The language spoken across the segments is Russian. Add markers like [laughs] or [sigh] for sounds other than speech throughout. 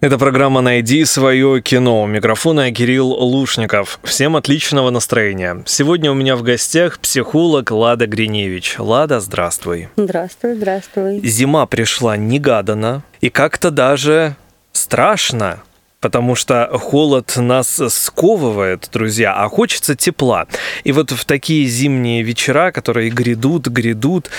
Это программа «Найди свое кино». У микрофона Кирилл Лушников. Всем отличного настроения. Сегодня у меня в гостях психолог Лада Гриневич. Лада, здравствуй. Здравствуй, здравствуй. Зима пришла негаданно и как-то даже страшно. Потому что холод нас сковывает, друзья, а хочется тепла. И вот в такие зимние вечера, которые грядут, грядут,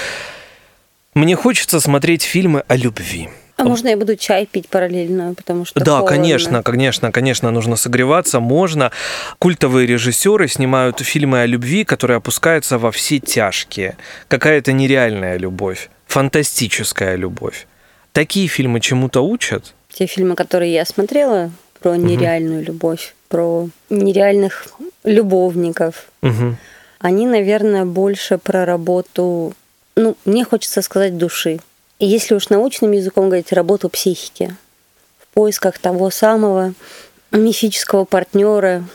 мне хочется смотреть фильмы о любви. А можно я буду чай пить параллельно, потому что Да, холодно? конечно, конечно, конечно, нужно согреваться, можно. Культовые режиссеры снимают фильмы о любви, которые опускаются во все тяжкие. Какая-то нереальная любовь, фантастическая любовь. Такие фильмы чему-то учат? Те фильмы, которые я смотрела про нереальную любовь, про нереальных любовников, Мгм. они, наверное, больше про работу, ну, мне хочется сказать, души. Если уж научным языком говорить, работу психики. В поисках того самого мифического партнера,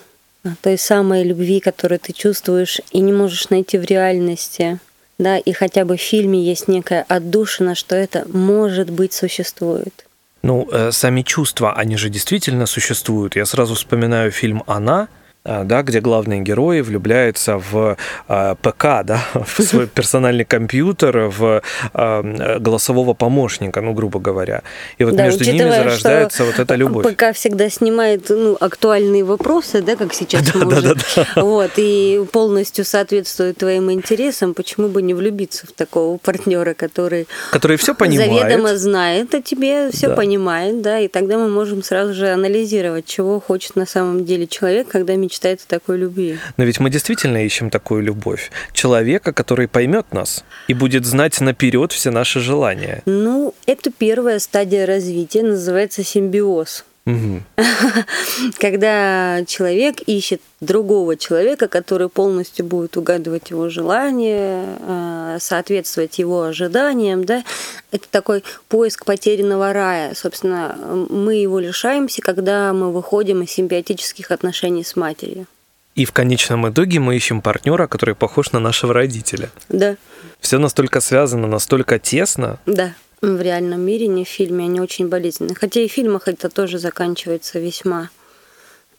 той самой любви, которую ты чувствуешь и не можешь найти в реальности. Да, и хотя бы в фильме есть некая отдушина, что это, может быть, существует. Ну, э, сами чувства, они же действительно существуют. Я сразу вспоминаю фильм «Она», да, где главный герой влюбляется в э, ПК, да, [laughs] в свой [laughs] персональный компьютер, в э, голосового помощника, ну, грубо говоря. И вот Да, между ними зарождается вот эта любовь. ПК всегда снимает ну, актуальные вопросы, да, как сейчас [laughs] Да, может. да, да, Вот, и полностью соответствует твоим интересам, почему бы не влюбиться в такого партнера, который Который все понимает. заведомо знает о тебе, все Да. понимает, да, и тогда мы можем сразу же анализировать, чего хочет на самом деле человек, когда мечтает о такой любви. Но ведь мы действительно ищем такую любовь. Человека, который поймет нас и будет знать наперед все наши желания. Ну, это первая стадия развития, называется симбиоз. [laughs] Когда человек ищет другого человека, который полностью будет угадывать его желания, э, соответствовать его ожиданиям, да, это такой поиск потерянного рая. Собственно, мы его лишаемся, когда мы выходим из симбиотических отношений с матерью. И в конечном итоге мы ищем партнера, который похож на нашего родителя. Да, Все настолько связано, настолько тесно. да. В реальном мире, не в фильме, они очень болезненны. Хотя и в фильмах это тоже заканчивается весьма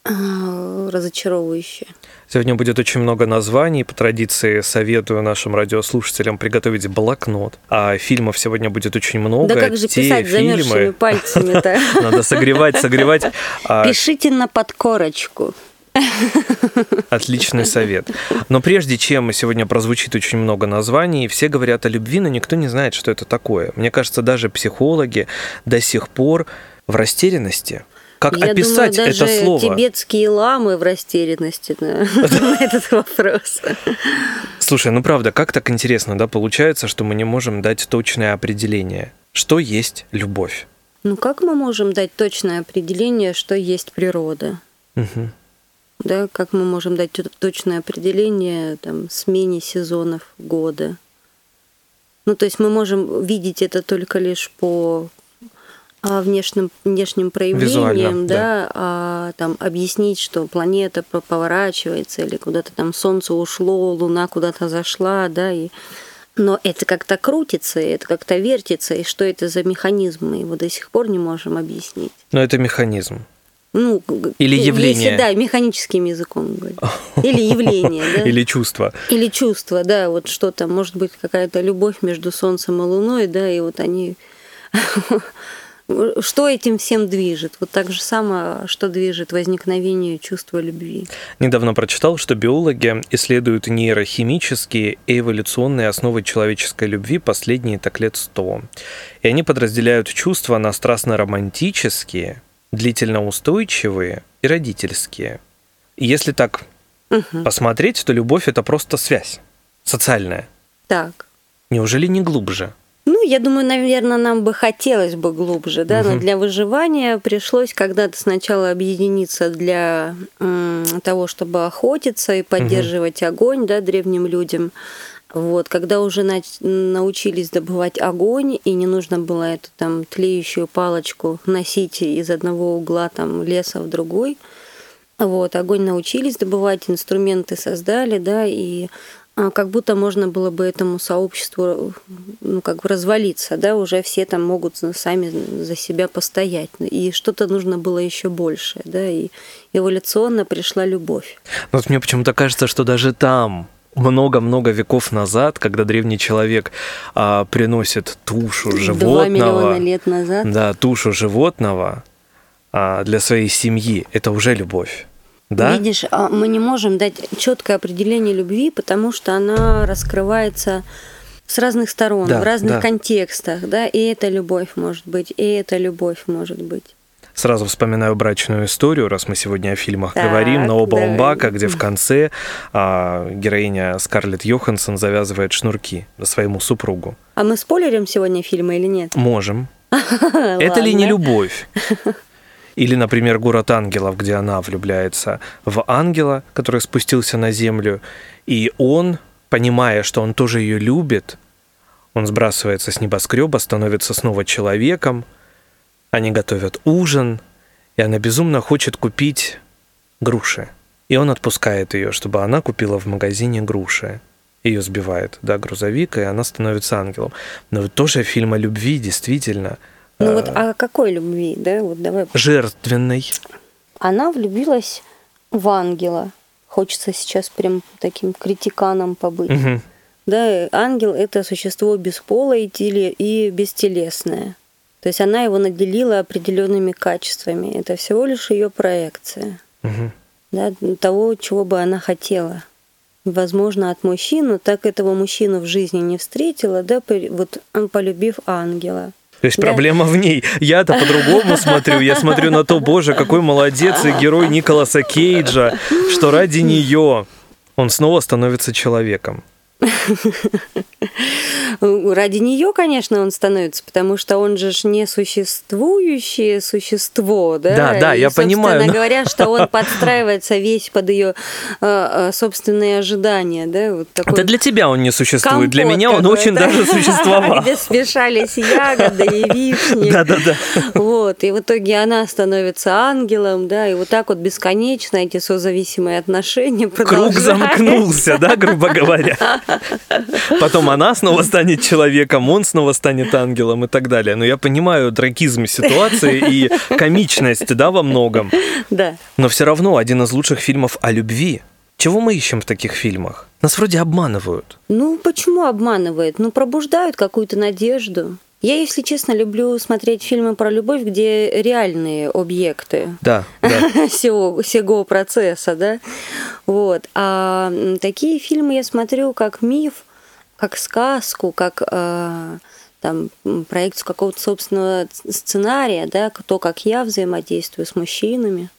э, разочаровывающе. Сегодня будет очень много названий. По традиции советую нашим радиослушателям приготовить блокнот. А фильмов сегодня будет очень много. Да как же Те писать замерзшими фильмы пальцами-то? [laughs] надо согревать, согревать. [laughs] А, Пишите на подкорочку. [laughs] Отличный совет. Но прежде чем сегодня прозвучит очень много названий, все говорят о любви, но никто не знает, что это такое. Мне кажется, даже психологи до сих пор в растерянности. Как Я описать думаю, даже это слово? тибетские ламы в растерянности [laughs] на, на [laughs] этот вопрос. Слушай, ну правда, как так интересно, да, получается, что мы не можем дать точное определение. Что есть любовь? Ну как мы можем дать точное определение, что есть природа? Мгм. Да, как мы можем дать точное определение там, смене сезонов года? Ну, то есть мы можем видеть это только лишь по а, внешним, внешним проявлениям, Визуально, да. да, а там объяснить, что планета по- поворачивается или куда-то там солнце ушло, луна куда-то зашла, да, и но это как-то крутится, это как-то вертится, и что это за механизм, мы его до сих пор не можем объяснить. Но это механизм. Ну, Или если, явление. да, механическим языком говорить. Или явление, да. [laughs] Или чувство. Или чувство, да, вот что-то, может быть, какая-то любовь между Солнцем и Луной, да, и вот они... [laughs] Что этим всем движет? Вот так же самое, что движет возникновение чувства любви. Недавно прочитал, что биологи исследуют нейрохимические и эволюционные основы человеческой любви последние так лет сто. И они подразделяют чувства на страстно-романтические, длительно-устойчивые и родительские. И если так посмотреть, то любовь — это просто связь социальная. Так. Неужели не глубже? Ну, я думаю, наверное, нам бы хотелось бы глубже, да, но для выживания пришлось когда-то сначала объединиться для м, того, чтобы охотиться и поддерживать огонь, да, древним людям. Вот, когда уже научились добывать огонь, и не нужно было эту там тлеющую палочку носить из одного угла там леса в другой, вот, огонь научились добывать, инструменты создали, да, и а, как будто можно было бы этому сообществу ну, как бы развалиться, да, уже все там могут сами за себя постоять. И что-то нужно было еще больше, да, и эволюционно пришла любовь. Ну, вот мне почему-то кажется, что даже там много-много веков назад, когда древний человек а, приносит тушу животного. Два миллиона лет назад. Да, тушу животного а, для своей семьи, это уже любовь. Да? Видишь, а, мы не можем дать четкое определение любви, потому что она раскрывается с разных сторон, да, в разных да. контекстах, да, и это любовь может быть, и это любовь может быть. Сразу вспоминаю брачную историю, раз мы сегодня о фильмах так, говорим, на оба Умбака, где в конце а, героиня Скарлетт Йоханссон завязывает шнурки своему супругу. А мы спойлерим сегодня фильмы или нет? Можем. [laughs] Это ли не любовь? Или, например, «Город ангелов», где она влюбляется в ангела, который спустился на землю, и он, понимая, что он тоже ее любит, он сбрасывается с небоскреба, становится снова человеком, они готовят ужин, и она безумно хочет купить груши. И он отпускает ее, чтобы она купила в магазине груши. Ее сбивает, да, грузовик, и она становится ангелом. Но тоже фильм о любви, действительно – ну вот а. о какой любви, да? Вот давай. Жертвенной. Она влюбилась в ангела. Хочется сейчас прям таким критиканом побыть. Угу. Да, ангел это существо бесполое и бестелесное. То есть она его наделила определенными качествами. Это всего лишь ее проекция. Угу. Да, того, чего бы она хотела. Возможно, от мужчины, так этого мужчину в жизни не встретила, да, вот полюбив ангела. То есть да. проблема в ней. Я-то по-другому [laughs] смотрю. Я смотрю на то, боже, какой молодец и герой Николаса Кейджа, что ради нее он снова становится человеком. Ради нее, конечно, он становится, потому что он же не существующее существо, да? Да, да, и, я понимаю. Но... говоря, что он [laughs] подстраивается весь под ее э, собственные ожидания, да? Вот такой Это для тебя он не существует, для меня он очень да? даже существовал. [laughs] Где смешались ягоды и вишни. Да, да, да. Вот, и в итоге она становится ангелом, да, и вот так вот бесконечно эти созависимые отношения. Круг замкнулся, да, грубо говоря. [laughs] Потом она снова станет человеком, он снова станет ангелом и так далее. Но я понимаю трагизм ситуации и комичность, да, во многом. Да. Но все равно один из лучших фильмов о любви. Чего мы ищем в таких фильмах? Нас вроде обманывают. Ну, почему обманывают? Ну, пробуждают какую-то надежду. Я, если честно, люблю смотреть фильмы про любовь, где реальные объекты да, да. [laughs] Сего, сего процесса, да. Вот. А такие фильмы я смотрю как миф, как сказку, как э, там, проекцию какого-то собственного сценария, да, то, как я взаимодействую с мужчинами,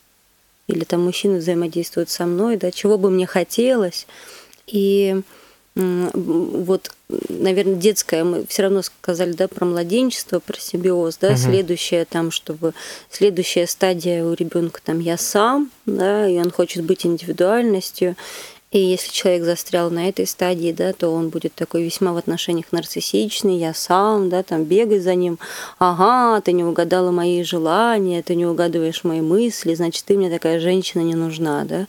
или там мужчины взаимодействуют со мной, да, чего бы мне хотелось. И вот, наверное, детское, мы все равно сказали, да, про младенчество, про симбиоз, да, угу. следующая там, чтобы следующая стадия у ребенка там я сам, да, и он хочет быть индивидуальностью, и если человек застрял на этой стадии, да, то он будет такой весьма в отношениях нарциссичный, я сам, да, там бегай за ним, ага, ты не угадала мои желания, ты не угадываешь мои мысли, значит, ты мне такая женщина не нужна, да.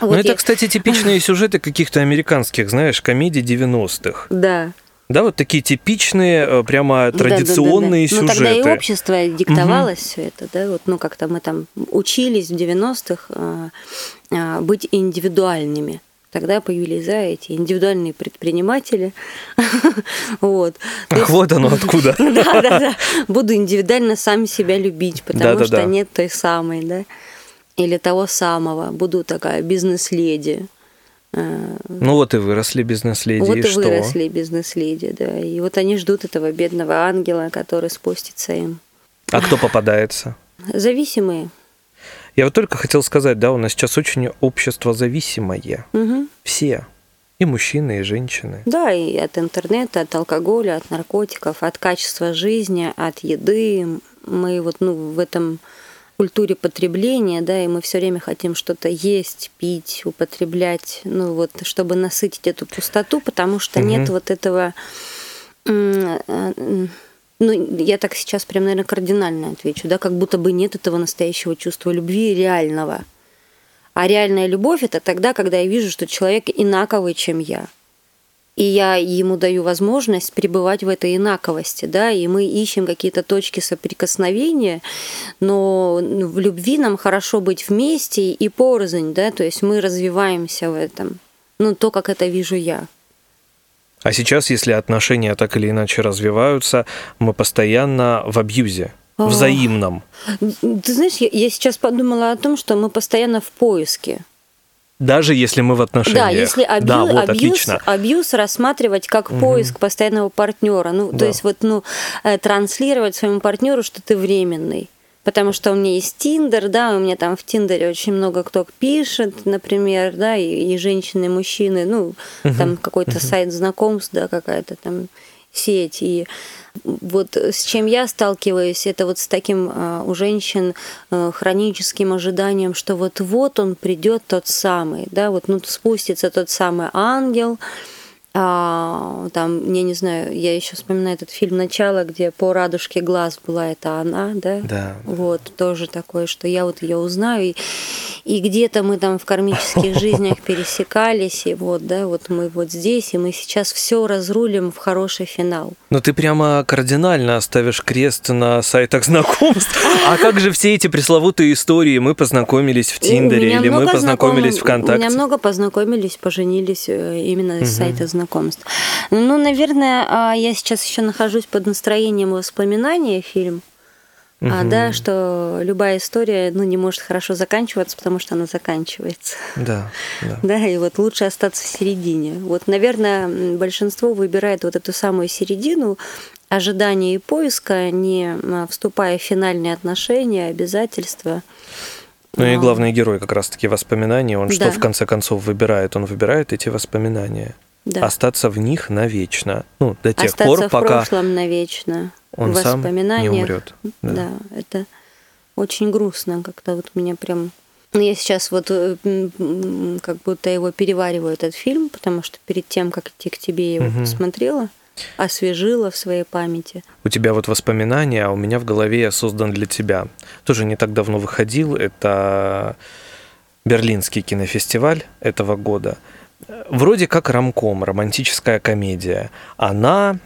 Ну, вот это, я... кстати, типичные [laughs] сюжеты каких-то американских, знаешь, комедий 90-х. Да. Да, вот такие типичные, э, прямо традиционные да, да, да, да. сюжеты. Ну, тогда и общество диктовалось угу. все это, да, вот, ну, как-то мы там учились в 90-х а, а, быть индивидуальными. Тогда появились да, эти индивидуальные предприниматели. [laughs] вот. Ах, вот оно откуда. [laughs] да, да, да. Буду индивидуально сам себя любить, потому да, что да. нет той самой, да, или того самого. Буду такая бизнес-леди. А, ну вот и выросли бизнес-леди. Вот и, и что? выросли бизнес-леди, да. И вот они ждут этого бедного ангела, который спустится им. А кто попадается? Зависимые. Я вот только хотел сказать, да, у нас сейчас очень общество зависимое. Угу. Все. И мужчины, и женщины. Да, и от интернета, от алкоголя, от наркотиков, от качества жизни, от еды. Мы вот ну, в этом культуре потребления, да, и мы все время хотим что-то есть, пить, употреблять, ну вот, чтобы насытить эту пустоту, потому что угу. нет вот этого э, ну, я так сейчас прям, наверное, кардинально отвечу, да, как будто бы нет этого настоящего чувства любви реального. А реальная любовь это тогда, когда я вижу, что человек инаковый, чем я. и я ему даю возможность пребывать в этой инаковости, да, и мы ищем какие-то точки соприкосновения, но в любви нам хорошо быть вместе и порознь, да, то есть мы развиваемся в этом, ну, то, как это вижу я. А сейчас, если отношения так или иначе развиваются, мы постоянно в абьюзе, взаимном. Ты знаешь, я, я сейчас подумала о том, что мы постоянно в поиске. Даже если мы в отношениях. Да, если абью, да, вот, абьюз, абьюз рассматривать как угу. поиск постоянного партнера. Ну, да. то есть вот, ну, э, транслировать своему партнеру, что ты временный. Потому что у меня есть Тиндер, да, у меня там в Тиндере очень много кто пишет, например, да, и, и женщины, и мужчины, ну, угу. там какой-то угу. сайт знакомств, да, какая-то там сеть. И вот с чем я сталкиваюсь, это вот с таким а, у женщин а, хроническим ожиданием, что вот-вот он придет тот самый, да, вот ну спустится тот самый ангел, а, там, я не знаю, я еще вспоминаю этот фильм «Начало», где по радужке глаз была это она, да? Да. Вот, тоже такое, что я вот ее узнаю, и, и где-то мы там в кармических [laughs] жизнях пересекались, и вот, да, вот мы вот здесь, и мы сейчас все разрулим в хороший финал. Но ты прямо кардинально ставишь крест на сайтах знакомств. [laughs] А как же все эти пресловутые истории? Мы познакомились в Тиндере или мы познакомились ВКонтакте? У меня много познакомились, поженились э, именно с сайта знакомств знакомств. Ну, наверное, а, я сейчас еще нахожусь под настроением воспоминания фильм. Угу. А, да, что любая история ну, не может хорошо заканчиваться, потому что она заканчивается. Да, да. [laughs] Да, и вот лучше остаться в середине. Вот, наверное, большинство выбирает вот эту самую середину ожидания и поиска, не а, вступая в финальные отношения, обязательства. Ну и главный герой как раз-таки воспоминания. Он да. что в конце концов выбирает? Он выбирает эти воспоминания да. остаться в них навечно. Ну, до тех остаться пор, в пока прошлом навечно. Он сам не умрет. Да. да, это очень грустно, как-то вот меня прям ну, я сейчас вот э, как будто его перевариваю этот фильм, потому что перед тем, как идти к тебе, я его угу. посмотрела, освежила в своей памяти. У тебя вот воспоминания, а у меня в голове я создан для тебя. Тоже не так давно выходил. Это Берлинский кинофестиваль этого года вроде как рамком, романтическая комедия. Она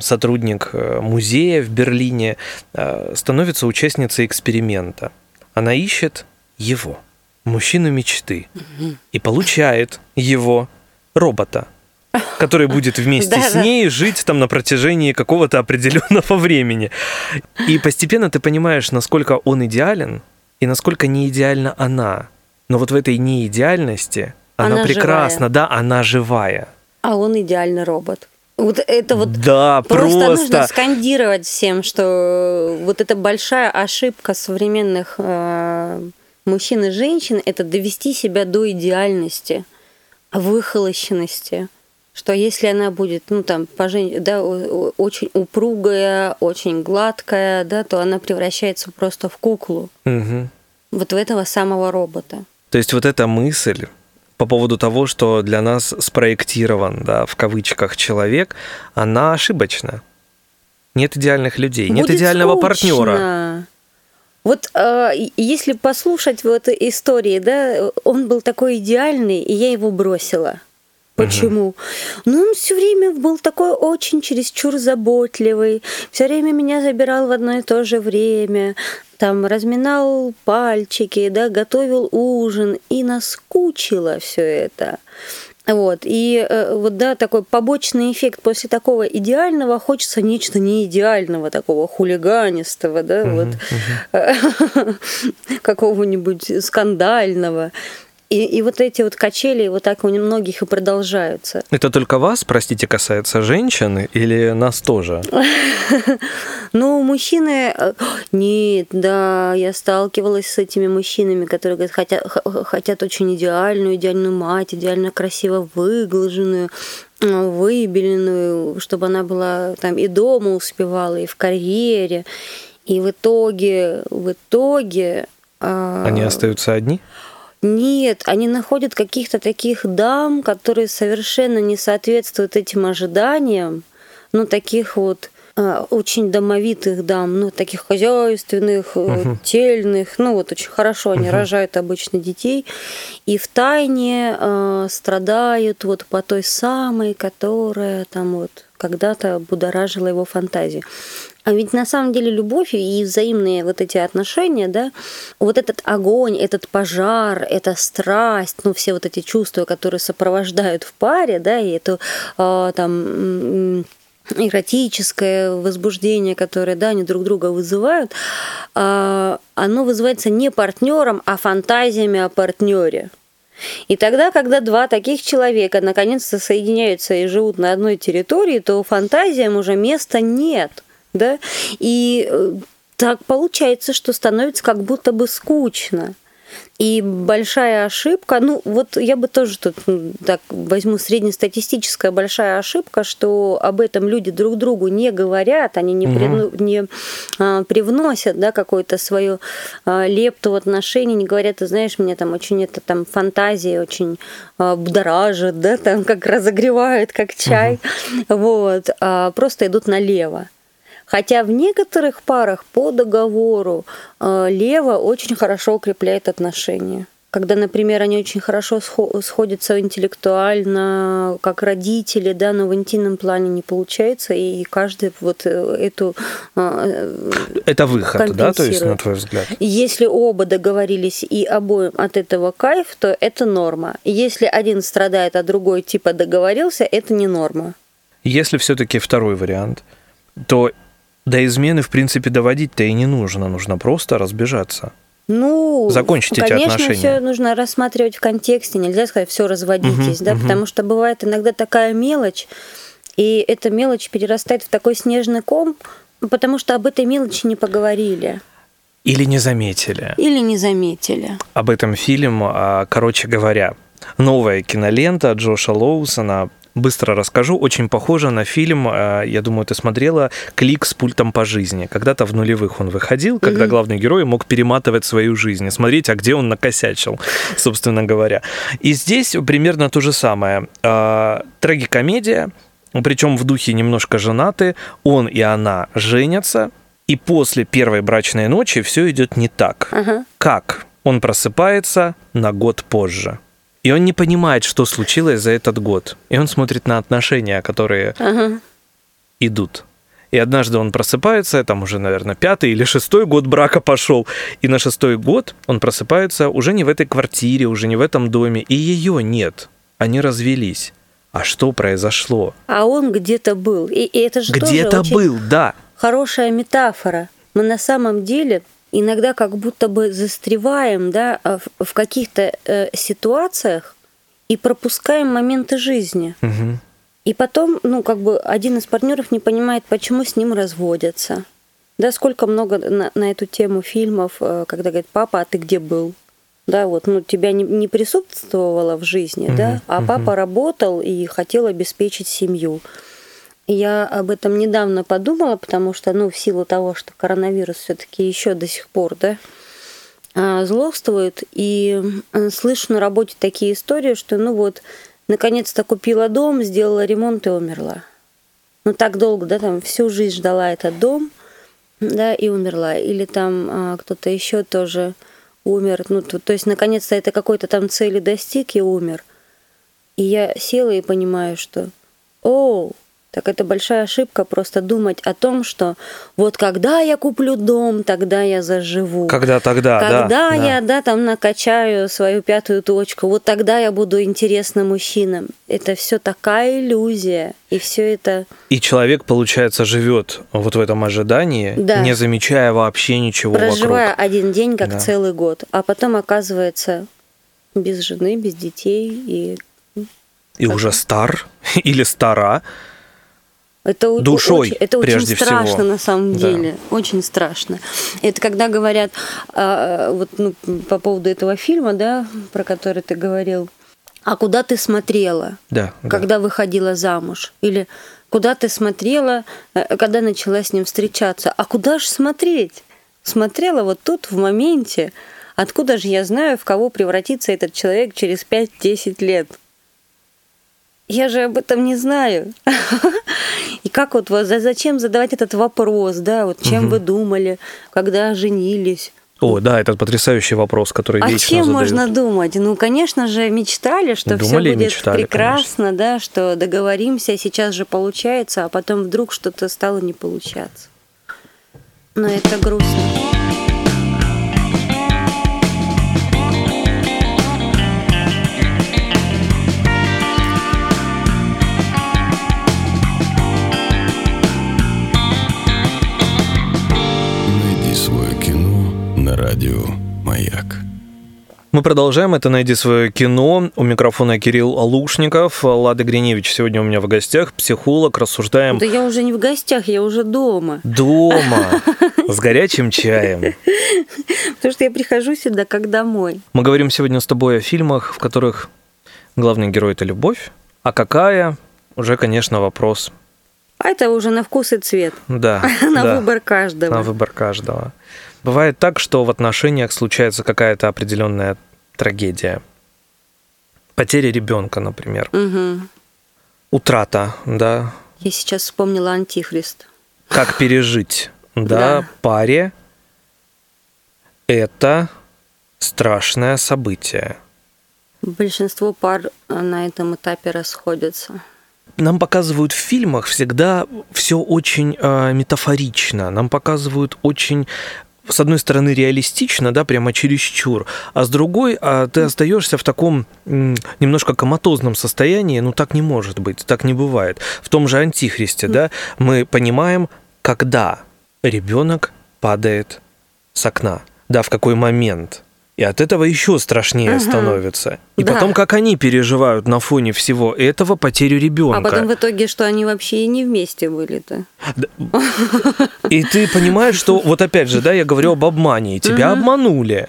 сотрудник э, музея в Берлине, э, становится участницей эксперимента. Она ищет его, мужчину мечты, и получает его робота, который будет вместе с ней жить там на протяжении какого-то определенного времени. И постепенно ты понимаешь, насколько он идеален и насколько не идеальна она. Но вот в этой неидеальности она, она прекрасна, живая. да, она живая. А он идеальный робот. Вот это вот да, просто, просто нужно скандировать всем, что вот эта большая ошибка современных э, мужчин и женщин это довести себя до идеальности, выхолощенности. Что если она будет, ну там, пожен... да, очень упругая, очень гладкая, да, то она превращается просто в куклу. Угу. Вот в этого самого робота. То есть вот эта мысль по поводу того, что для нас спроектирован, да, в кавычках, человек, она ошибочна. Нет идеальных людей, Будет нет идеального скучно. партнера. Вот э, если послушать вот истории, да, он был такой идеальный, и я его бросила. Почему? Угу. Ну, он все время был такой очень чересчур заботливый, все время меня забирал в одно и то же время, там разминал пальчики, да, готовил ужин, и наскучило все это. Вот, и э, вот, да, такой побочный эффект после такого идеального хочется нечто неидеального, такого хулиганистого, да, uh-huh, вот, uh-huh. [laughs] какого-нибудь скандального. И, и вот эти вот качели вот так у многих и продолжаются. Это только вас, простите, касается женщины или нас тоже? [laughs] Ну, мужчины... Э, нет, да, я сталкивалась с этими мужчинами, которые говорят, хотят, хотят очень идеальную, идеальную мать, идеально красиво выглаженную, выбеленную, чтобы она была там и дома успевала, и в карьере. И в итоге, в итоге... А, Они остаются одни? Нет, они находят каких-то таких дам, которые совершенно не соответствуют этим ожиданиям, ну, таких вот а, очень домовитых дам, ну, таких хозяйственных, угу. тельных, ну, вот очень хорошо они угу. рожают обычно детей, и в тайне э, страдают вот по той самой, которая там вот когда-то будоражила его фантазию. А ведь на самом деле любовь и взаимные вот эти отношения, да, вот этот огонь, этот пожар, эта страсть, ну все вот эти чувства, которые сопровождают в паре, да, и эту э, там эротическое возбуждение, которое да, они друг друга вызывают, а, оно вызывается не партнером, а фантазиями о партнере. И тогда, когда два таких человека наконец-то соединяются и живут на одной территории, то фантазиям уже места нет. Да? И э, так получается, что становится как будто бы скучно. И большая ошибка, ну вот я бы тоже тут так возьму среднестатистическая большая ошибка, что об этом люди друг другу не говорят, они не, угу. при, не а, привносят да, какую-то свою а, лепту в отношения, не говорят, ты знаешь, мне там очень это там фантазия очень а, будоражит, да, там как разогревает, как чай, угу. вот, а, просто идут налево. Хотя в некоторых парах по договору э, лево очень хорошо укрепляет отношения. Когда, например, они очень хорошо сходятся интеллектуально, как родители, да, но в интимном плане не получается, и каждый вот э, эту... Э, Это выход, да, то есть, на твой взгляд? Если оба договорились и обоим от этого кайф, то это норма. Если один страдает, а другой типа договорился, это не норма. Если все-таки второй вариант, то до измены, в принципе, доводить-то и не нужно, нужно просто разбежаться. Ну, закончить конечно, эти отношения. все нужно рассматривать в контексте. Нельзя сказать, все разводитесь, угу, да, угу. потому что бывает иногда такая мелочь, и эта мелочь перерастает в такой снежный ком, потому что об этой мелочи не поговорили. Или не заметили. Или не заметили. Об этом фильм, а, короче говоря, новая кинолента Джоша Лоусона быстро расскажу. Очень похоже на фильм, э, я думаю, ты смотрела, «Клик с пультом по жизни». Когда-то в нулевых он выходил, когда mm-hmm. главный герой мог перематывать свою жизнь и смотреть, а где он накосячил, [laughs] собственно говоря. И здесь примерно то же самое. Э, трагикомедия, причем в духе немножко женаты, он и она женятся, и после первой брачной ночи все идет не так. Uh-huh. Как? Он просыпается на год позже. И он не понимает, что случилось за этот год. И он смотрит на отношения, которые ага. идут. И однажды он просыпается, там уже, наверное, пятый или шестой год брака пошел. И на шестой год он просыпается уже не в этой квартире, уже не в этом доме. И ее нет. Они развелись. А что произошло? А он где-то был. И, и это же где-то был, да. Хорошая метафора. Мы на самом деле иногда как будто бы застреваем да, а в каких-то э, ситуациях и пропускаем моменты жизни. Угу. И потом, ну, как бы один из партнеров не понимает, почему с ним разводятся. Да, сколько много на, на эту тему фильмов, э, когда говорит, папа, а ты где был? Да, вот, ну, тебя не, не присутствовало в жизни, угу, да, а угу. папа работал и хотел обеспечить семью. Я об этом недавно подумала, потому что, ну, в силу того, что коронавирус все-таки еще до сих пор, да, а, злобствует, и слышу на работе такие истории, что, ну вот, наконец-то купила дом, сделала ремонт и умерла. Ну, так долго, да, там всю жизнь ждала этот дом, да, и умерла. Или там а, кто-то еще тоже умер. Ну, то, то есть, наконец-то это какой-то там цели достиг и умер. И я села и понимаю, что, о, так это большая ошибка просто думать о том, что вот когда я куплю дом, тогда я заживу. Когда тогда, Когда да, я, да. да, там накачаю свою пятую точку, вот тогда я буду интересна мужчинам. Это все такая иллюзия, и все это... И человек, получается, живет вот в этом ожидании, да. не замечая вообще ничего Проживая вокруг. один день, как да. целый год, а потом оказывается без жены, без детей и... И как... уже стар [laughs] или стара, это душой, очень, это прежде очень страшно всего. на самом деле, да. очень страшно. Это когда говорят а, вот ну, по поводу этого фильма, да, про который ты говорил, а куда ты смотрела, да, когда да. выходила замуж, или куда ты смотрела, э, когда начала с ним встречаться, а куда же смотреть? Смотрела вот тут в моменте. Откуда же я знаю, в кого превратится этот человек через 5-10 лет? Я же об этом не знаю. И как вот зачем задавать этот вопрос, да, вот чем вы думали, когда женились? О, да, этот потрясающий вопрос, который а вечно чем задают. можно думать? Ну, конечно же, мечтали, что Думали все будет мечтали, прекрасно, да, что договоримся, сейчас же получается, а потом вдруг что-то стало не получаться. Но это грустно. Свое кино на радио «Маяк». Мы продолжаем. Это «Найди свое кино». У микрофона Кирилл Алушников. Лада Гриневич сегодня у меня в гостях. Психолог. Рассуждаем Да я уже не в гостях, я уже дома. дома [laughs] с горячим чаем. Потому что я прихожу сюда как домой. Мы говорим сегодня с тобой о фильмах, в которых главный герой – это любовь. А какая? Уже, конечно, вопрос. А это уже на вкус и цвет. Да. [laughs] На да. выбор каждого. На выбор каждого. Бывает так, что в отношениях случается какая-то определенная трагедия. Потеря ребенка, например. Мгм. Утрата, да. Я сейчас вспомнила Антихрист. Как [laughs] пережить, да, Да. паре это страшное событие. Большинство пар на этом этапе расходятся. Нам показывают в фильмах всегда все очень э, метафорично. Нам показывают очень с одной стороны реалистично, да, прямо чересчур, а с другой а, ты остаешься в таком немножко коматозном состоянии, ну так не может быть, так не бывает. В том же Антихристе, да, мы понимаем, когда ребенок падает с окна, да, в какой момент. И от этого еще страшнее Ага. становится. И Да. потом, как они переживают на фоне всего этого потерю ребенка. А потом в итоге, что они вообще и не вместе были-то. И ты понимаешь, что вот опять же, да, я говорю об обмане, и тебя обманули.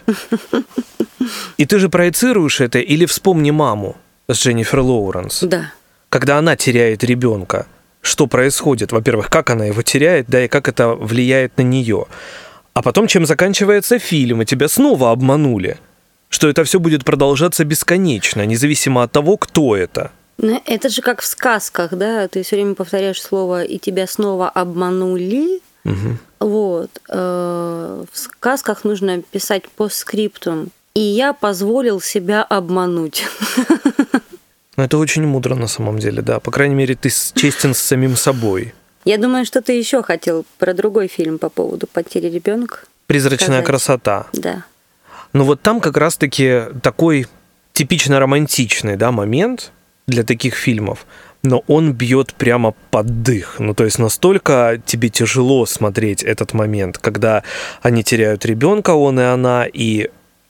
И ты же проецируешь это, или вспомни маму с Дженнифер Лоуренс, Да. когда она теряет ребенка. Что происходит? Во-первых, как она его теряет, да, и как это влияет на нее. А потом, чем заканчивается фильм, и тебя снова обманули. Что это все будет продолжаться бесконечно, независимо от того, кто это. Ну, это же как в сказках, да? Ты все время повторяешь слово «и тебя снова обманули». Мгм. Вот. э, В сказках нужно писать по скриптум. И я позволил себя обмануть. [laughs] Ну, это очень мудро на самом деле, да. По крайней мере, ты честен с самим собой. Я думаю, что ты еще хотел про другой фильм по поводу потери ребенка. Призрачная Сказать. красота. Да. Но вот там как раз-таки такой типично романтичный да, момент для таких фильмов, но он бьет прямо под дых. Ну, то есть настолько тебе тяжело смотреть этот момент, когда они теряют ребенка, он и она, и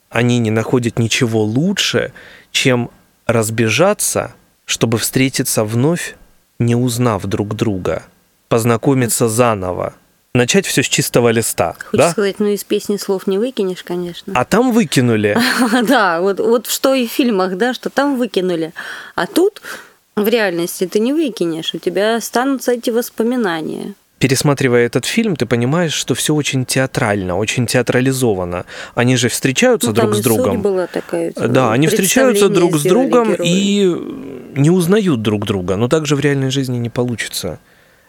они не находят ничего лучше, чем разбежаться, чтобы встретиться вновь, не узнав друг друга, познакомиться заново, начать все с чистого листа. Хочешь да? сказать, ну из песни слов не выкинешь, конечно. А там выкинули. [laughs] Да, вот, вот что и в фильмах, да, что там выкинули. А тут в реальности ты не выкинешь, у тебя останутся эти воспоминания. Пересматривая этот фильм, ты понимаешь, что все очень театрально, очень театрализовано. Они же встречаются Ну, друг с другом. была такая. э, Да, они встречаются друг с другом герои. и не узнают друг друга. Но так же в реальной жизни не получится.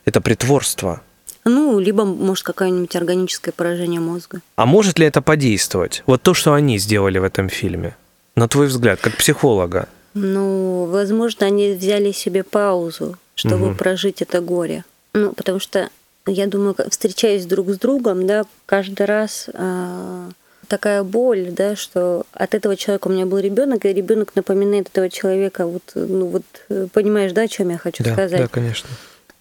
Это притворство. Ну, либо, может, какое-нибудь органическое поражение мозга. А может ли это подействовать? Вот то, что они сделали в этом фильме. На твой взгляд, как психолога. Ну, возможно, они взяли себе паузу, чтобы Мгм. прожить это горе. Ну, потому что, я думаю, встречаясь друг с другом, да, каждый раз а, такая боль, да, что от этого человека у меня был ребенок, и ребенок напоминает этого человека, вот, ну вот, э, понимаешь, да, о чем я хочу Да, сказать? да, конечно.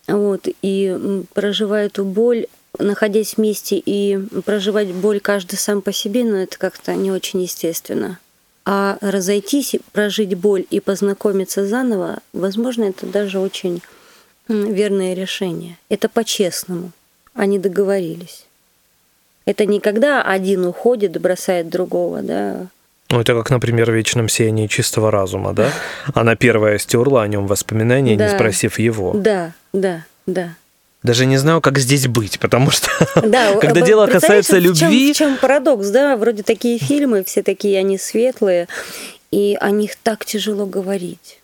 Вот, и проживая эту боль, находясь вместе и проживать боль каждый сам по себе, ну, это как-то не очень естественно. А разойтись, прожить боль и познакомиться заново, возможно, это даже очень верное решение. Это по-честному. Они договорились. Это не когда один уходит, бросает другого, да, Ну, это как, например, в «Вечном сиянии чистого разума», да? [laughs] Она первая стерла о нем воспоминания, не Да. спросив его. Да, да, да. Даже не знаю, как здесь быть, потому что [laughs] Да, [laughs] когда дело касается в чем- любви, В чем парадокс, да? Вроде такие фильмы, все такие они светлые, и о них так тяжело говорить.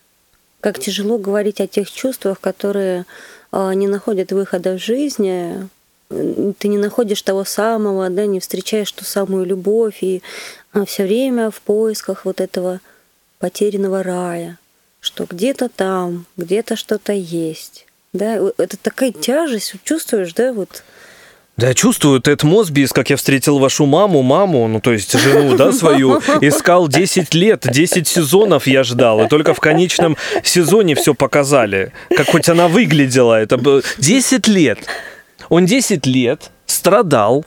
Как тяжело говорить о тех чувствах, которые а, не находят выхода в жизни, ты не находишь того самого, да, не встречаешь ту самую любовь, и а, все время в поисках вот этого потерянного рая, что где-то там, где-то что-то есть. Да, это такая тяжесть, чувствуешь, да, вот да, чувствую, Тед Мосбис, как я встретил вашу маму, маму, ну, то есть жену, да, свою, искал 10 лет, 10 сезонов я ждал, и только в конечном сезоне все показали, как хоть она выглядела, это было 10 лет. Он 10 лет страдал,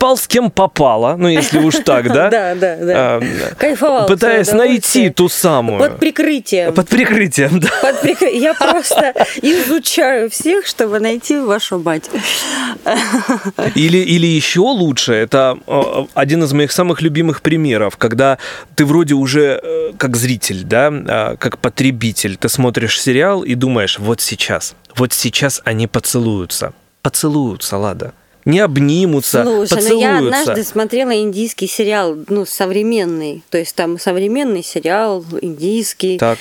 спал с кем попало, ну если уж так, да? [laughs] Да, да, да. А, Кайфовал. Пытаясь найти ту самую. Под прикрытием. Под прикрытием, да. Под прикрытием. Я просто изучаю всех, чтобы найти вашу мать. Или, или еще лучше, это а, один из моих самых любимых примеров, когда ты вроде уже э, как зритель, да, а, как потребитель, ты смотришь сериал и думаешь, вот сейчас, вот сейчас они поцелуются. Поцелуются, Лада не обнимутся, Слушай, поцелуются. ну я однажды смотрела индийский сериал, ну, современный. То есть там современный сериал, индийский. Так.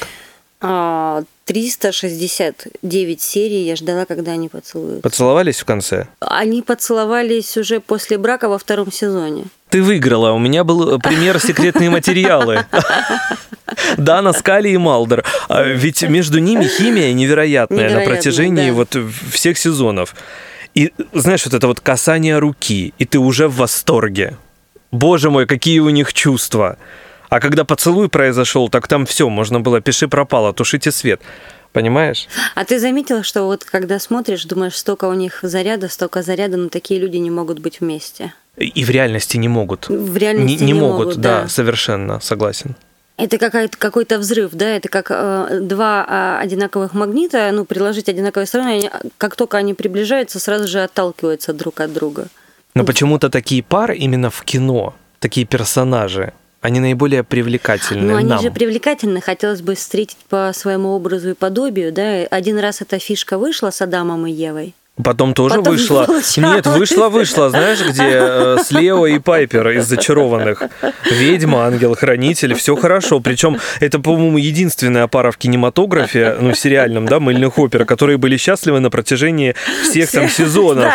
369 а, серий я ждала, когда они поцелуются. Поцеловались в конце? Они поцеловались уже после брака во втором сезоне. Ты выиграла. У меня был э, пример [laughs] секретные материалы. [laughs] Дана Скали и Малдер. А ведь между ними химия невероятная на протяжении вот всех сезонов. И знаешь, вот это вот касание руки, и ты уже в восторге. Боже мой, какие у них чувства. А когда поцелуй произошел, так там все, можно было пиши пропало, тушите свет. Понимаешь? А ты заметила, что вот когда смотришь, думаешь, столько у них заряда, столько заряда, но такие люди не могут быть вместе. И в реальности не могут. В реальности не, не, не могут, могут, да, да, совершенно согласен. Это какой-то какой-то взрыв, да, это как э, два э, одинаковых магнита, ну, приложить одинаковые стороны, они, как только они приближаются, сразу же отталкиваются друг от друга. Но почему-то такие пары именно в кино, такие персонажи, они наиболее привлекательны Ну, они нам. же привлекательны, хотелось бы встретить по своему образу и подобию, да. Один раз эта фишка вышла с Адамом и Евой, Потом тоже Потом вышла. Нет, вышла, вышла, знаешь, где э, с Лео и Пайпер из зачарованных. Ведьма, ангел-хранитель, все хорошо. Причем это, по-моему, единственная пара в кинематографе, ну, сериальном, да, мыльных опер, которые были счастливы на протяжении всех там сезонов.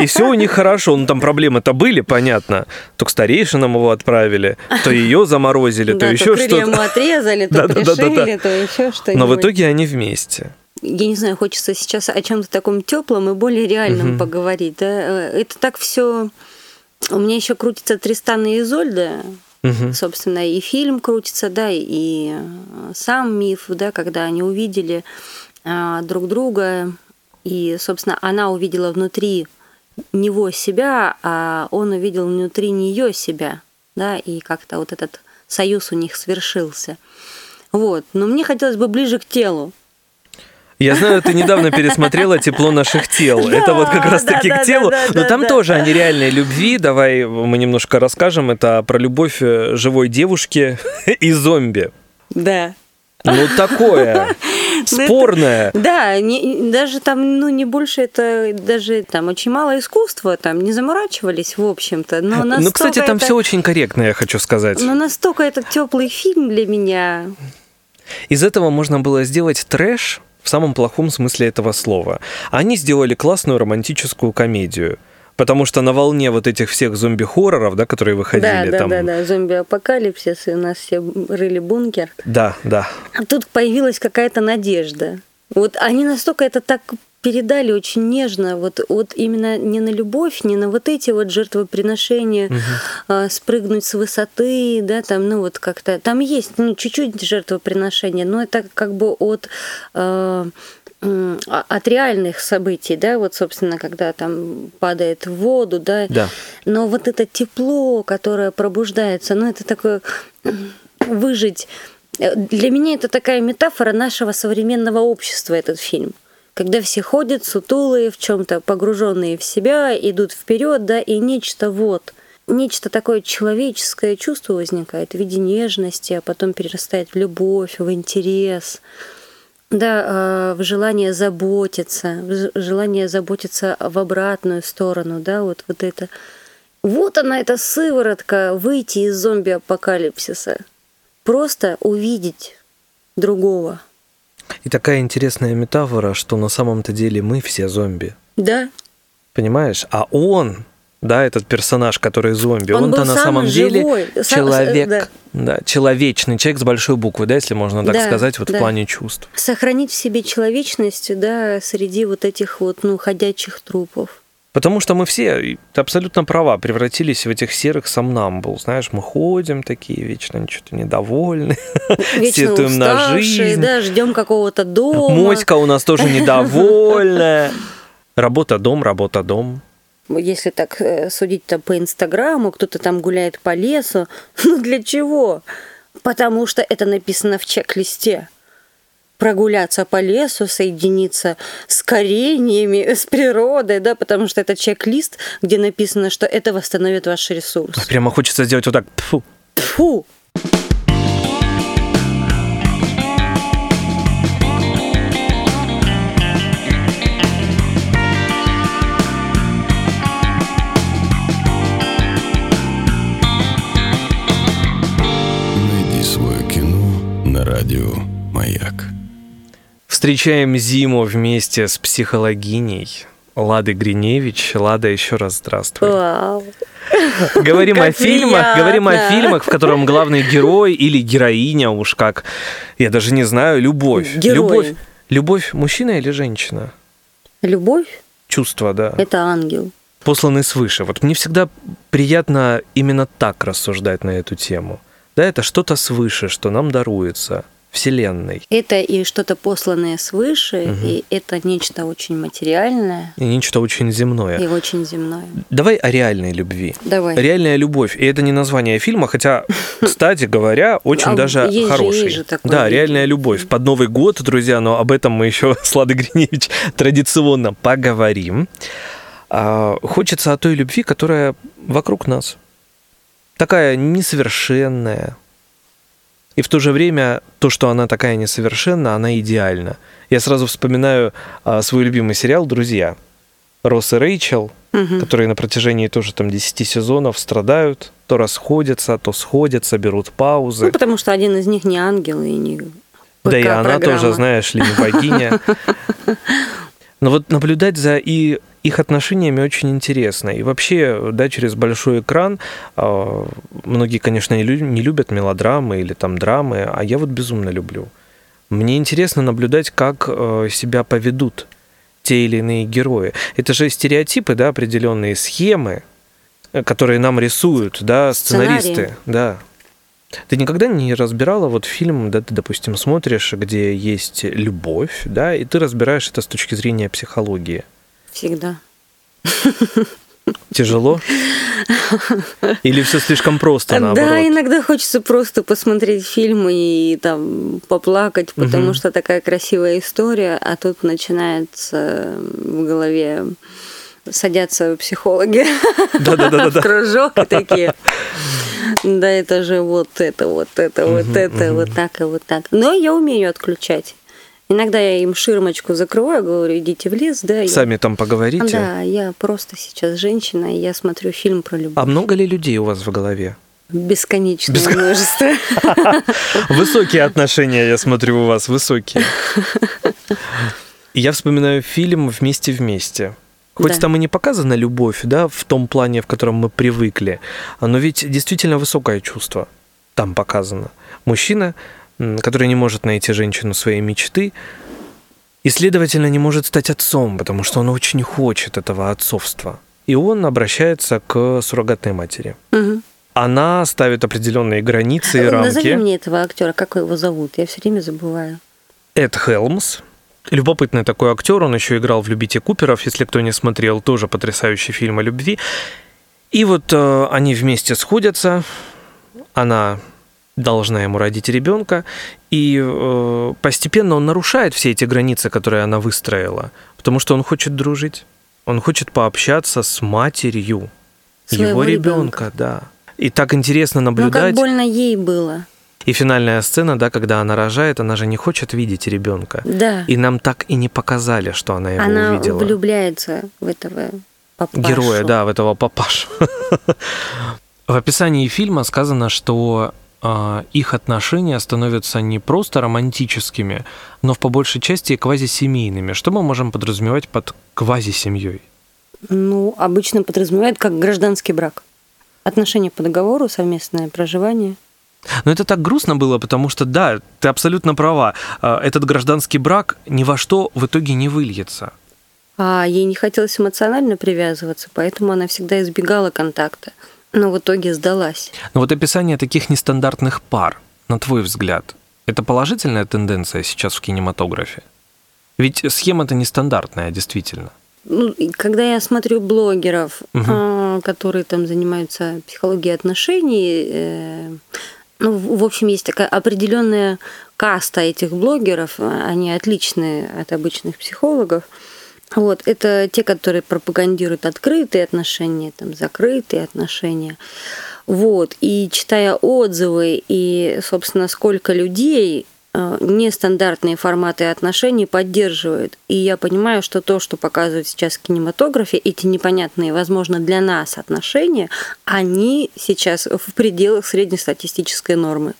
И все у них хорошо. Ну, там проблемы-то были, понятно. То к старейшинам его отправили, то ее заморозили, то еще что-то. ему отрезали, то пришили, то еще что-нибудь. Но в итоге они вместе я не знаю, хочется сейчас о чем-то таком теплом и более реальном угу. поговорить. Да? Э, это так все. У меня еще крутится Тристан и Изольда. Угу. Собственно, и фильм крутится, да, и э, сам миф, да, когда они увидели а, друг друга, и, собственно, она увидела внутри него себя, а он увидел внутри нее себя, да, и как-то вот этот союз у них свершился. Вот. Но мне хотелось бы ближе к телу. Я знаю, ты недавно пересмотрела «Тепло наших тел». [laughs] Да, это вот как раз-таки да, к телу. Да, Но там тоже о нереальной любви. Давай мы немножко расскажем. Это про любовь э, живой девушки [laughs] и зомби. Да. Ну, такое. [laughs] Ну, Спорное. да, не, даже там, ну, не больше это, даже там очень мало искусства, там не заморачивались, в общем-то. Но ну, кстати, там это, все очень корректно, я хочу сказать. Но настолько это теплый фильм для меня. Из этого можно было сделать трэш, в самом плохом смысле этого слова. Они сделали классную романтическую комедию. Потому что на волне вот этих всех зомби-хорроров, да, которые выходили да, там... Да, да, да, зомби-апокалипсис, и у нас все рыли бункер. Да, да. А тут появилась какая-то надежда. Вот они настолько это так передали очень нежно, вот, вот именно не на любовь, не на вот эти вот жертвоприношения, угу. а, спрыгнуть с высоты, да, там, ну вот как-то, там есть, ну, чуть-чуть жертвоприношения, но это как бы от а, от реальных событий, да, вот, собственно, когда там падает в воду, да, да. но вот это тепло, которое пробуждается, ну, это такое выжить. Для меня это такая метафора нашего современного общества, этот фильм когда все ходят сутулые, в чем-то погруженные в себя, идут вперед, да, и нечто вот, нечто такое человеческое чувство возникает в виде нежности, а потом перерастает в любовь, в интерес, да, а, в желание заботиться, в желание заботиться в обратную сторону, да, вот, вот это. Вот она, эта сыворотка, выйти из зомби-апокалипсиса. Просто увидеть другого – И такая интересная метафора, что на самом-то деле мы все зомби. Да. Понимаешь? А он, да, этот персонаж, который зомби, Он он-то на самом деле живой, сам- человек, да. да, человечный человек с большой буквы, да, если можно так Да, сказать, вот да. в плане чувств. Сохранить в себе человечность, да, среди вот этих вот, ну, ходячих трупов. Потому что мы все, ты абсолютно права, превратились в этих серых сомнамбул. Знаешь, мы ходим такие, вечно что-то недовольны. [laughs] Вечно Сетуем на уставшие, жизнь. да, ждем какого-то дома. Моська у нас тоже [laughs] недовольная. Работа, дом, работа, дом. Если так э, судить там по Инстаграму, кто-то там гуляет по лесу. [laughs] Ну для чего? Потому что это написано в чек-листе. Прогуляться по лесу, соединиться с кореньями, [laughs] с природой, да, потому что это чек-лист, где написано, что это восстановит ваш ресурс. Прямо хочется сделать вот так. Фу. Фу! Встречаем зиму вместе с психологиней Ладой Гриневич. Лада, еще раз здравствуй. Вау! Говорим о Как фильмах, говорим о приятно. фильмах, в котором главный герой или героиня, уж как, я даже не знаю, любовь. Герой. Любовь. Любовь мужчина или женщина? Любовь Чувство, да. – это ангел. Посланный свыше. Вот мне всегда приятно именно так рассуждать на эту тему. Да, это что-то свыше, что нам даруется Вселенной. Это и что-то посланное свыше, и это нечто очень материальное И нечто очень земное. и очень земное. Давай о реальной любви. Давай. Реальная любовь. И это не название фильма, хотя, [laughs] кстати говоря, очень А даже есть же- хороший. есть же такое да, реальная любовь. Под Новый год, друзья, но об этом мы еще [laughs] с Ладой Гриневич традиционно поговорим. А, хочется о той любви, которая вокруг нас. Такая несовершенная. И в то же время то, что она такая несовершенна, она идеальна. Я сразу вспоминаю а, свой любимый сериал «Друзья». Росс и Рэйчел, Мгм. которые на протяжении тоже там 10 сезонов страдают, то расходятся, то сходятся, берут паузы. Ну, потому что один из них не ангел и не да и она тоже, знаешь ли, не богиня. [laughs] Но вот наблюдать за и их отношениями очень интересно. И вообще, да, через большой экран а, многие, конечно, не лю- не любят мелодрамы или там драмы, а я вот безумно люблю. Мне интересно наблюдать, как э, себя поведут те или иные герои. Это же стереотипы, да, определенные схемы, э, которые нам рисуют, да, сценаристы, Сценарии. да. Ты никогда не разбирала вот фильм, да, ты, допустим, смотришь, где есть любовь, да, и ты разбираешь это с точки зрения психологии. Всегда. Тяжело? Или все слишком просто, наоборот? Да, иногда хочется просто посмотреть фильм и там поплакать, потому Мгм. что такая красивая история, а тут начинается в голове садятся психологи в [laughs] кружок и такие. Да, это же вот это, вот это, вот это, вот так и вот так. Но я умею отключать. Иногда я им ширмочку закрываю, говорю, идите в лес, да. я- Сами там поговорите. Да, я просто сейчас женщина, и я смотрю фильм про любовь. А много ли людей у вас в голове? Бесконечное Бескон- множество. [laughs] Высокие отношения, я смотрю, у вас высокие. [laughs] Я вспоминаю фильм «Вместе-вместе». Хоть Да. там и не показана любовь, да, в том плане, в котором мы привыкли, но ведь действительно высокое чувство там показано. Мужчина, который не может найти женщину своей мечты, и, следовательно, не может стать отцом, потому что он очень хочет этого отцовства. И он обращается к суррогатной матери. Мгм. Она ставит определенные границы и рамки. Назови мне этого актера, как его зовут? Я все время забываю. Эд Хелмс. Любопытный такой актер, он еще играл в «Любите Куперов», если кто не смотрел, тоже потрясающий фильм о любви. И вот э, они вместе сходятся, она должна ему родить ребенка, и э, постепенно он нарушает все эти границы, которые она выстроила, потому что он хочет дружить, он хочет пообщаться с матерью Своего его ребенка. ребенка, да. И так интересно Ну, как наблюдать. больно ей было. И финальная сцена, да, когда она рожает, она же не хочет видеть ребенка. Да. И нам так и не показали, что она его Она увидела. влюбляется в этого папашу. Героя, да, в этого папашу. [laughs] В описании фильма сказано, что их отношения становятся не просто романтическими, но в по большей части квазисемейными. Что мы можем подразумевать под квазисемьей? Ну, обычно подразумевает как гражданский брак. Отношения по договору, совместное проживание. Но это так грустно было, потому что, да, ты абсолютно права, э, этот гражданский брак ни во что в итоге не выльется. А ей не хотелось эмоционально привязываться, поэтому она всегда избегала контакта. Но в итоге сдалась. Но вот описание таких нестандартных пар, на твой взгляд, это положительная тенденция сейчас в кинематографе? Ведь схема-то нестандартная, действительно. Ну, когда я смотрю блогеров, угу. которые там занимаются психологией отношений, э, ну, в общем, есть такая определенная каста этих блогеров, они отличные от обычных психологов. Вот, это те, которые пропагандируют открытые отношения, там, закрытые отношения. Вот, и читая отзывы, и, собственно, сколько людей э, нестандартные форматы отношений поддерживают. И я понимаю, что то, что показывают сейчас в кинематографе, эти непонятные, возможно, для нас отношения, они сейчас в пределах среднестатистической нормы.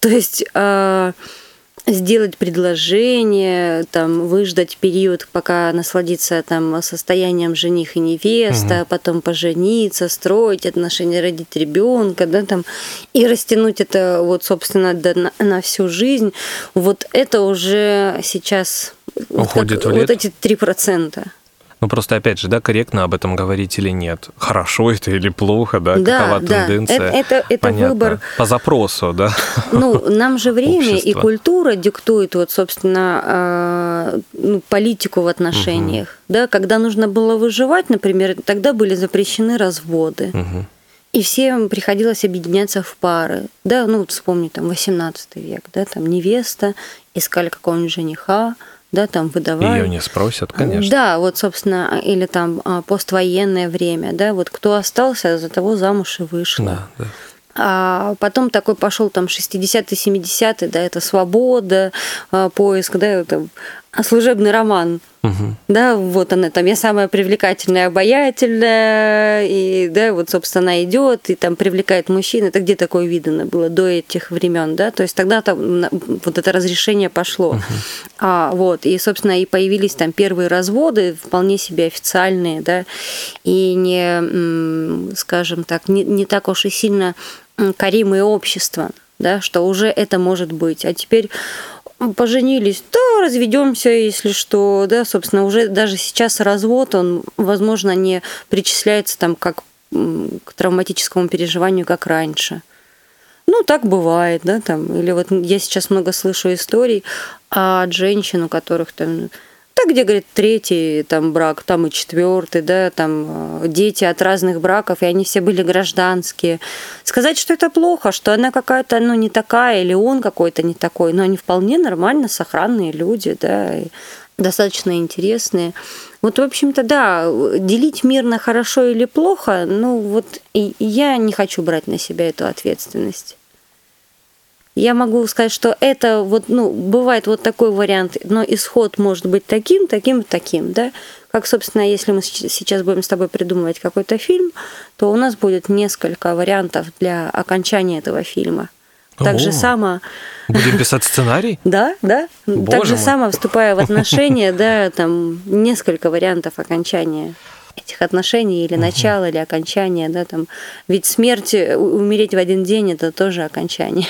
То есть э, сделать предложение, там, выждать период, пока насладиться там состоянием жених и невеста, угу. потом пожениться, строить отношения, родить ребенка, да, там, и растянуть это вот, собственно, до, на, на всю жизнь. Вот это уже сейчас Уходит вот, в лет. вот эти три процента. Ну, просто, опять же, да, корректно об этом говорить или нет. Хорошо это или плохо, да, да какова да. тенденция. Это, это, это Понятно. выбор. По запросу, да. Ну, нам же время Общество. и культура диктует, вот, собственно, э, ну, политику в отношениях. Угу. Да, когда нужно было выживать, например, тогда были запрещены разводы. Угу. И всем приходилось объединяться в пары. Да, ну, вот вспомни, там, 18 век, да, там невеста, искали какого-нибудь жениха, да, там выдавали. Ее не спросят, конечно. Да, вот, собственно, или там а, поствоенное время, да, вот кто остался, за того замуж и вышел. Да, да. А потом такой пошел там 60-е, 70-е, да, это свобода, а, поиск, да, это служебный роман. Угу. Да, вот она там, я самая привлекательная, обаятельная, и да, вот, собственно, она идет и там привлекает мужчин. Это где такое видно было до этих времен, да? То есть тогда там вот это разрешение пошло. Угу. А, вот, и, собственно, и появились там первые разводы, вполне себе официальные, да, и не, скажем так, не, не так уж и сильно каримое общество, да, что уже это может быть. А теперь поженились, да, разведемся, если что, да, собственно, уже даже сейчас развод, он, возможно, не причисляется там как к травматическому переживанию, как раньше. Ну, так бывает, да, там, или вот я сейчас много слышу историй от женщин, у которых там да, где, говорит, третий там брак, там и четвертый, да, там э, дети от разных браков, и они все были гражданские. Сказать, что это плохо, что она какая-то, ну, не такая, или он какой-то не такой, но они вполне нормально, сохранные люди, да, и достаточно интересные. Вот, в общем-то, да, делить мир на хорошо или плохо, ну, вот и я не хочу брать на себя эту ответственность я могу сказать, что это вот, ну, бывает вот такой вариант, но исход может быть таким, таким, таким, да. Как, собственно, если мы сейчас будем с тобой придумывать какой-то фильм, то у нас будет несколько вариантов для окончания этого фильма. Так же само... Будем писать сценарий? [laughs] Да, да. Боже так же мой. само, вступая в [laughs] отношения, да, там несколько вариантов окончания этих отношений или начала, или окончания, да, там. Ведь смерть, умереть в один день – это тоже окончание.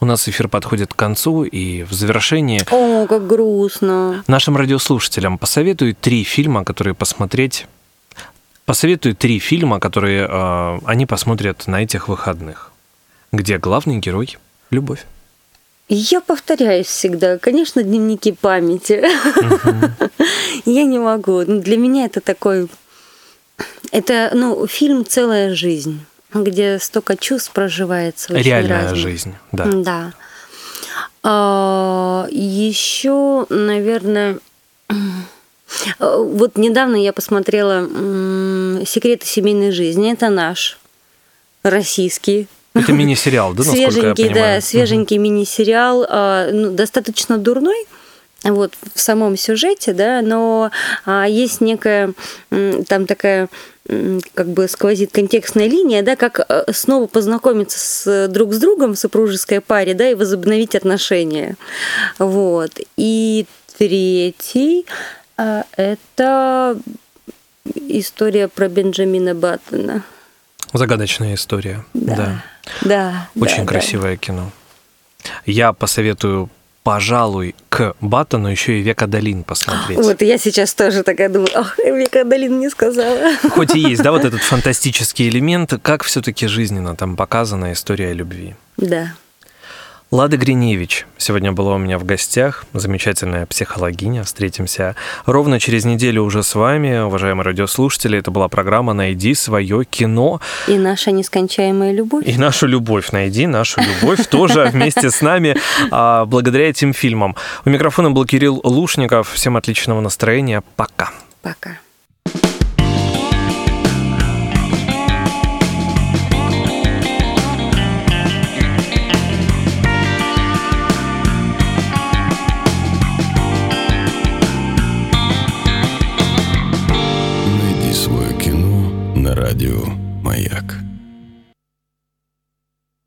У нас эфир подходит к концу, и в завершении... О, как грустно. Нашим радиослушателям посоветую три фильма, которые посмотреть... Посоветую три фильма, которые э, они посмотрят на этих выходных, где главный герой – любовь. Я повторяюсь всегда. Конечно, дневники памяти. Я не могу. Для меня это такой... Это, ну, фильм «Целая жизнь» где столько чувств проживается. Очень Реальная разных. жизнь, да. Да. А, еще, наверное, [clears throat] вот недавно я посмотрела «Секреты семейной жизни». Это наш российский Это мини-сериал, да, свеженький, да, свеженький мини-сериал, а, ну, достаточно дурной, вот в самом сюжете, да, но а, есть некая там такая как бы сквозит контекстная линия, да, как э, снова познакомиться с, друг с другом в супружеской паре, да, и возобновить отношения. Вот. И третий а, это история про Бенджамина Баттона. Загадочная история. Да. Да. Да. Очень да, красивое кино. Я посоветую пожалуй, к Баттону еще и Века Долин посмотреть. Вот я сейчас тоже такая думаю, ах, Века Долин не сказала. Хоть и есть, да, вот [laughs] этот фантастический элемент, как все-таки жизненно там показана история любви. Да. Лада Гриневич сегодня была у меня в гостях, замечательная психологиня. Встретимся ровно через неделю уже с вами, уважаемые радиослушатели. Это была программа «Найди свое кино». И наша нескончаемая любовь. И нашу любовь. Найди нашу любовь тоже вместе с нами а, благодаря этим фильмам. У микрофона был Кирилл Лушников. Всем отличного настроения. Пока. Пока. Радио «Маяк».